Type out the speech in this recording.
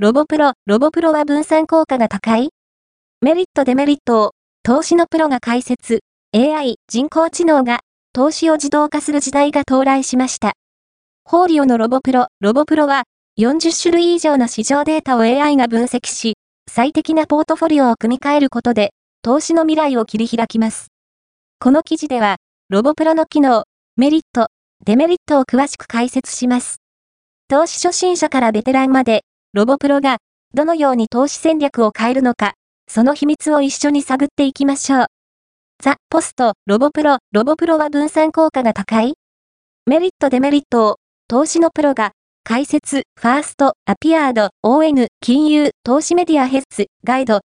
ロボプロ、ロボプロは分散効果が高い？メリットデメリットを、投資のプロが解説、AI、人工知能が、投資を自動化する時代が到来しました。ホーリオのロボプロ、ロボプロは、40種類以上の市場データを AI が分析し、最適なポートフォリオを組み替えることで、投資の未来を切り開きます。この記事では、ロボプロの機能、メリット、デメリットを詳しく解説します。投資初心者からベテランまで、ロボプロがどのように投資戦略を変えるのか、その秘密を一緒に探っていきましょう。ザ・ポスト、ロボプロ、ロボプロは分散効果が高い？メリットデメリットを、投資のプロが、解説、ファースト、アピアード、ON、金融、投資メディアヘッズ、ガイド、